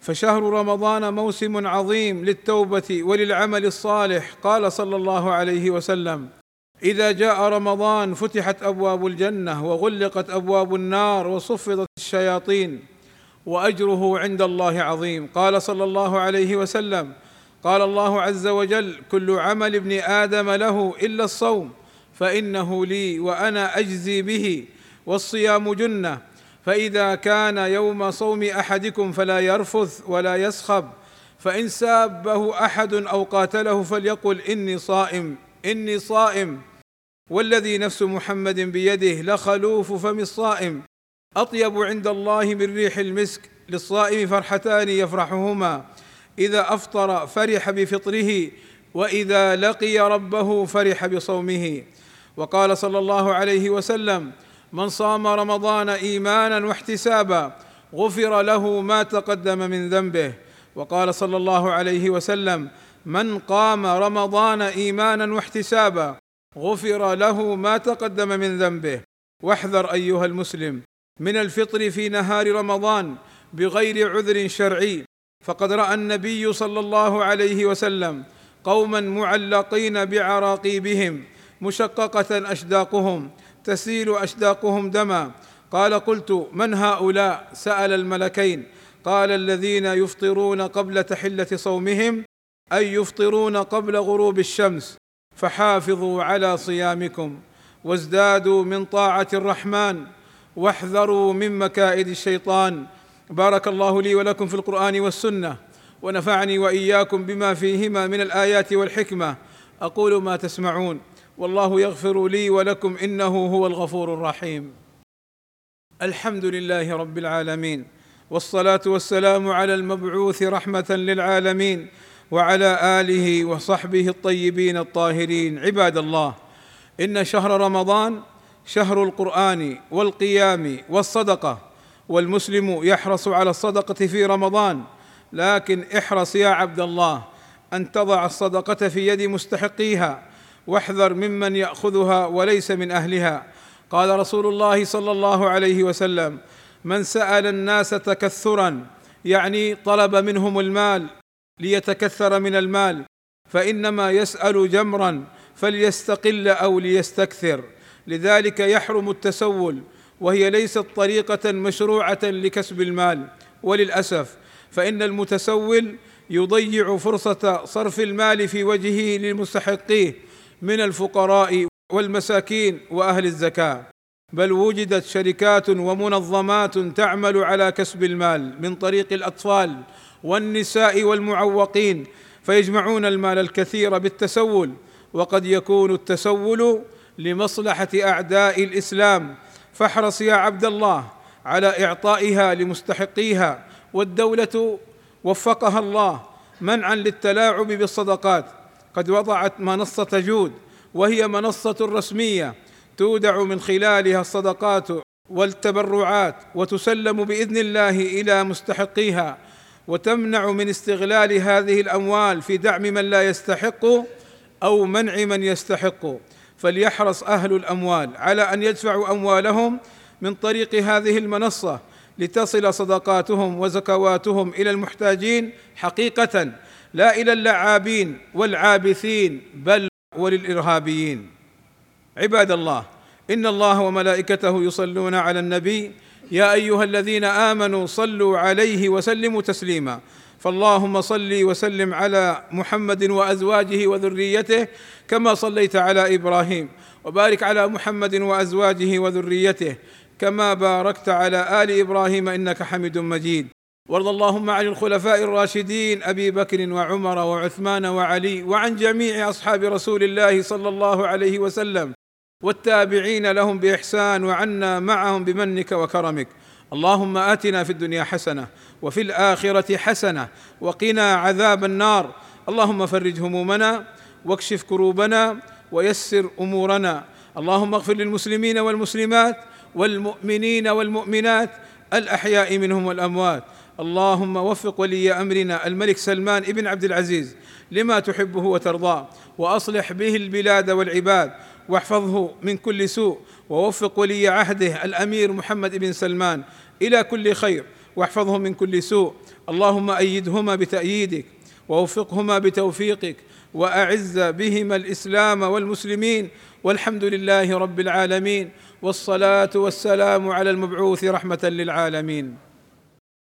فشهر رمضان موسم عظيم للتوبة وللعمل الصالح قال صلى الله عليه وسلم. إذا جاء رمضان فتحت أبواب الجنة وغلقت أبواب النار وصفدت الشياطين وأجره عند الله عظيم. قال صلى الله عليه وسلم قال الله عز وجل كل عمل ابن آدم له إلا الصوم فإنه لي وأنا أجزي به والصيام جنة. فإذا كان يوم صوم أحدكم فلا يرفث ولا يسخب فإن سابه أحد أو قاتله فليقل إني صائم إني صائم. والذي نفس محمد بيده لخلوف فم الصائم. أطيب عند الله من ريح المسك للصائم فرحتان يفرحهما. إذا أفطر فرح بفطره وإذا لقي ربه فرح بصومه. وقال صلى الله عليه وسلم من صام رمضان إيمانا واحتسابا غفر له ما تقدم من ذنبه. وقال صلى الله عليه وسلم من قام رمضان إيمانا واحتسابا غفر له ما تقدم من ذنبه. واحذر أيها المسلم من الفطر في نهار رمضان بغير عذر شرعي. فقد رأى النبي صلى الله عليه وسلم قوما معلقين بعراقيبهم مشققة أشداقهم. تسيل أشداقهم دما. قال قلت من هؤلاء؟ سأل الملكين. قال الذين يفطرون قبل تحلة صومهم أي يفطرون قبل غروب الشمس فحافظوا على صيامكم وازدادوا من طاعة الرحمن واحذروا من مكائد الشيطان. بارك الله لي ولكم في القرآن والسنة ونفعني وإياكم بما فيهما من الآيات والحكمة. أقول ما تسمعون. والله يغفر لي ولكم إنه هو الغفور الرحيم. الحمد لله رب العالمين والصلاة والسلام على المبعوث رحمة للعالمين وعلى آله وصحبه الطيبين الطاهرين. عباد الله إن شهر رمضان شهر القرآن والقيام والصدقة والمسلم يحرص على الصدقة في رمضان لكن احرص يا عبد الله أن تضع الصدقة في يد مستحقيها واحذر ممن يأخذها وليس من أهلها. قال رسول الله صلى الله عليه وسلم من سأل الناس تكثرا يعني طلب منهم المال ليتكثر من المال فإنما يسأل جمرا فليستقل أو ليستكثر. لذلك يحرم التسول وهي ليست طريقة مشروعة لكسب المال. وللأسف فإن المتسول يضيع فرصة صرف المال في وجهه للمستحقيه من الفقراء والمساكين وأهل الزكاة بل وجدت شركات ومنظمات تعمل على كسب المال من طريق الأطفال والنساء والمعوقين فيجمعون المال الكثير بالتسول وقد يكون التسول لمصلحة أعداء الإسلام. فاحرص يا عبد الله على إعطائها لمستحقيها والدولة وفقها الله منعا للتلاعب بالصدقات. قد وضعت منصة جود وهي منصة رسمية تودع من خلالها الصدقات والتبرعات وتسلم بإذن الله إلى مستحقيها وتمنع من استغلال هذه الأموال في دعم من لا يستحق أو منع من يستحق. فليحرص أهل الأموال على أن يدفعوا أموالهم من طريق هذه المنصة لتصل صدقاتهم وزكواتهم إلى المحتاجين حقيقة لا إلى اللعابين والعابثين بل وللإرهابيين. عباد الله إن الله وملائكته يصلون على النبي يا أيها الذين آمنوا صلوا عليه وسلموا تسليما. فاللهم صل وسلم على محمد وأزواجه وذريته كما صليت على إبراهيم. وبارك على محمد وأزواجه وذريته كما باركت على آل إبراهيم إنك حميد مجيد. وارض اللهم عن الخلفاء الراشدين أبي بكر وعمر وعثمان وعلي وعن جميع أصحاب رسول الله صلى الله عليه وسلم. والتابعين لهم بإحسان وعنا معهم بمنك وكرمك. اللهم آتنا في الدنيا حسنة وفي الآخرة حسنة وقنا عذاب النار. اللهم فرج همومنا واكشف كروبنا ويسر أمورنا. اللهم اغفر للمسلمين والمسلمات والمؤمنين والمؤمنات الأحياء منهم والأموات. اللهم وفق ولي أمرنا الملك سلمان بن عبد العزيز لما تحبه وترضاه وأصلح به البلاد والعباد واحفظه من كل سوء ووفق ولي عهده الأمير محمد بن سلمان إلى كل خير واحفظه من كل سوء. اللهم أيدهما بتأييدك ووفقهما بتوفيقك وأعز بهما الإسلام والمسلمين والحمد لله رب العالمين والصلاة والسلام على المبعوث رحمة للعالمين.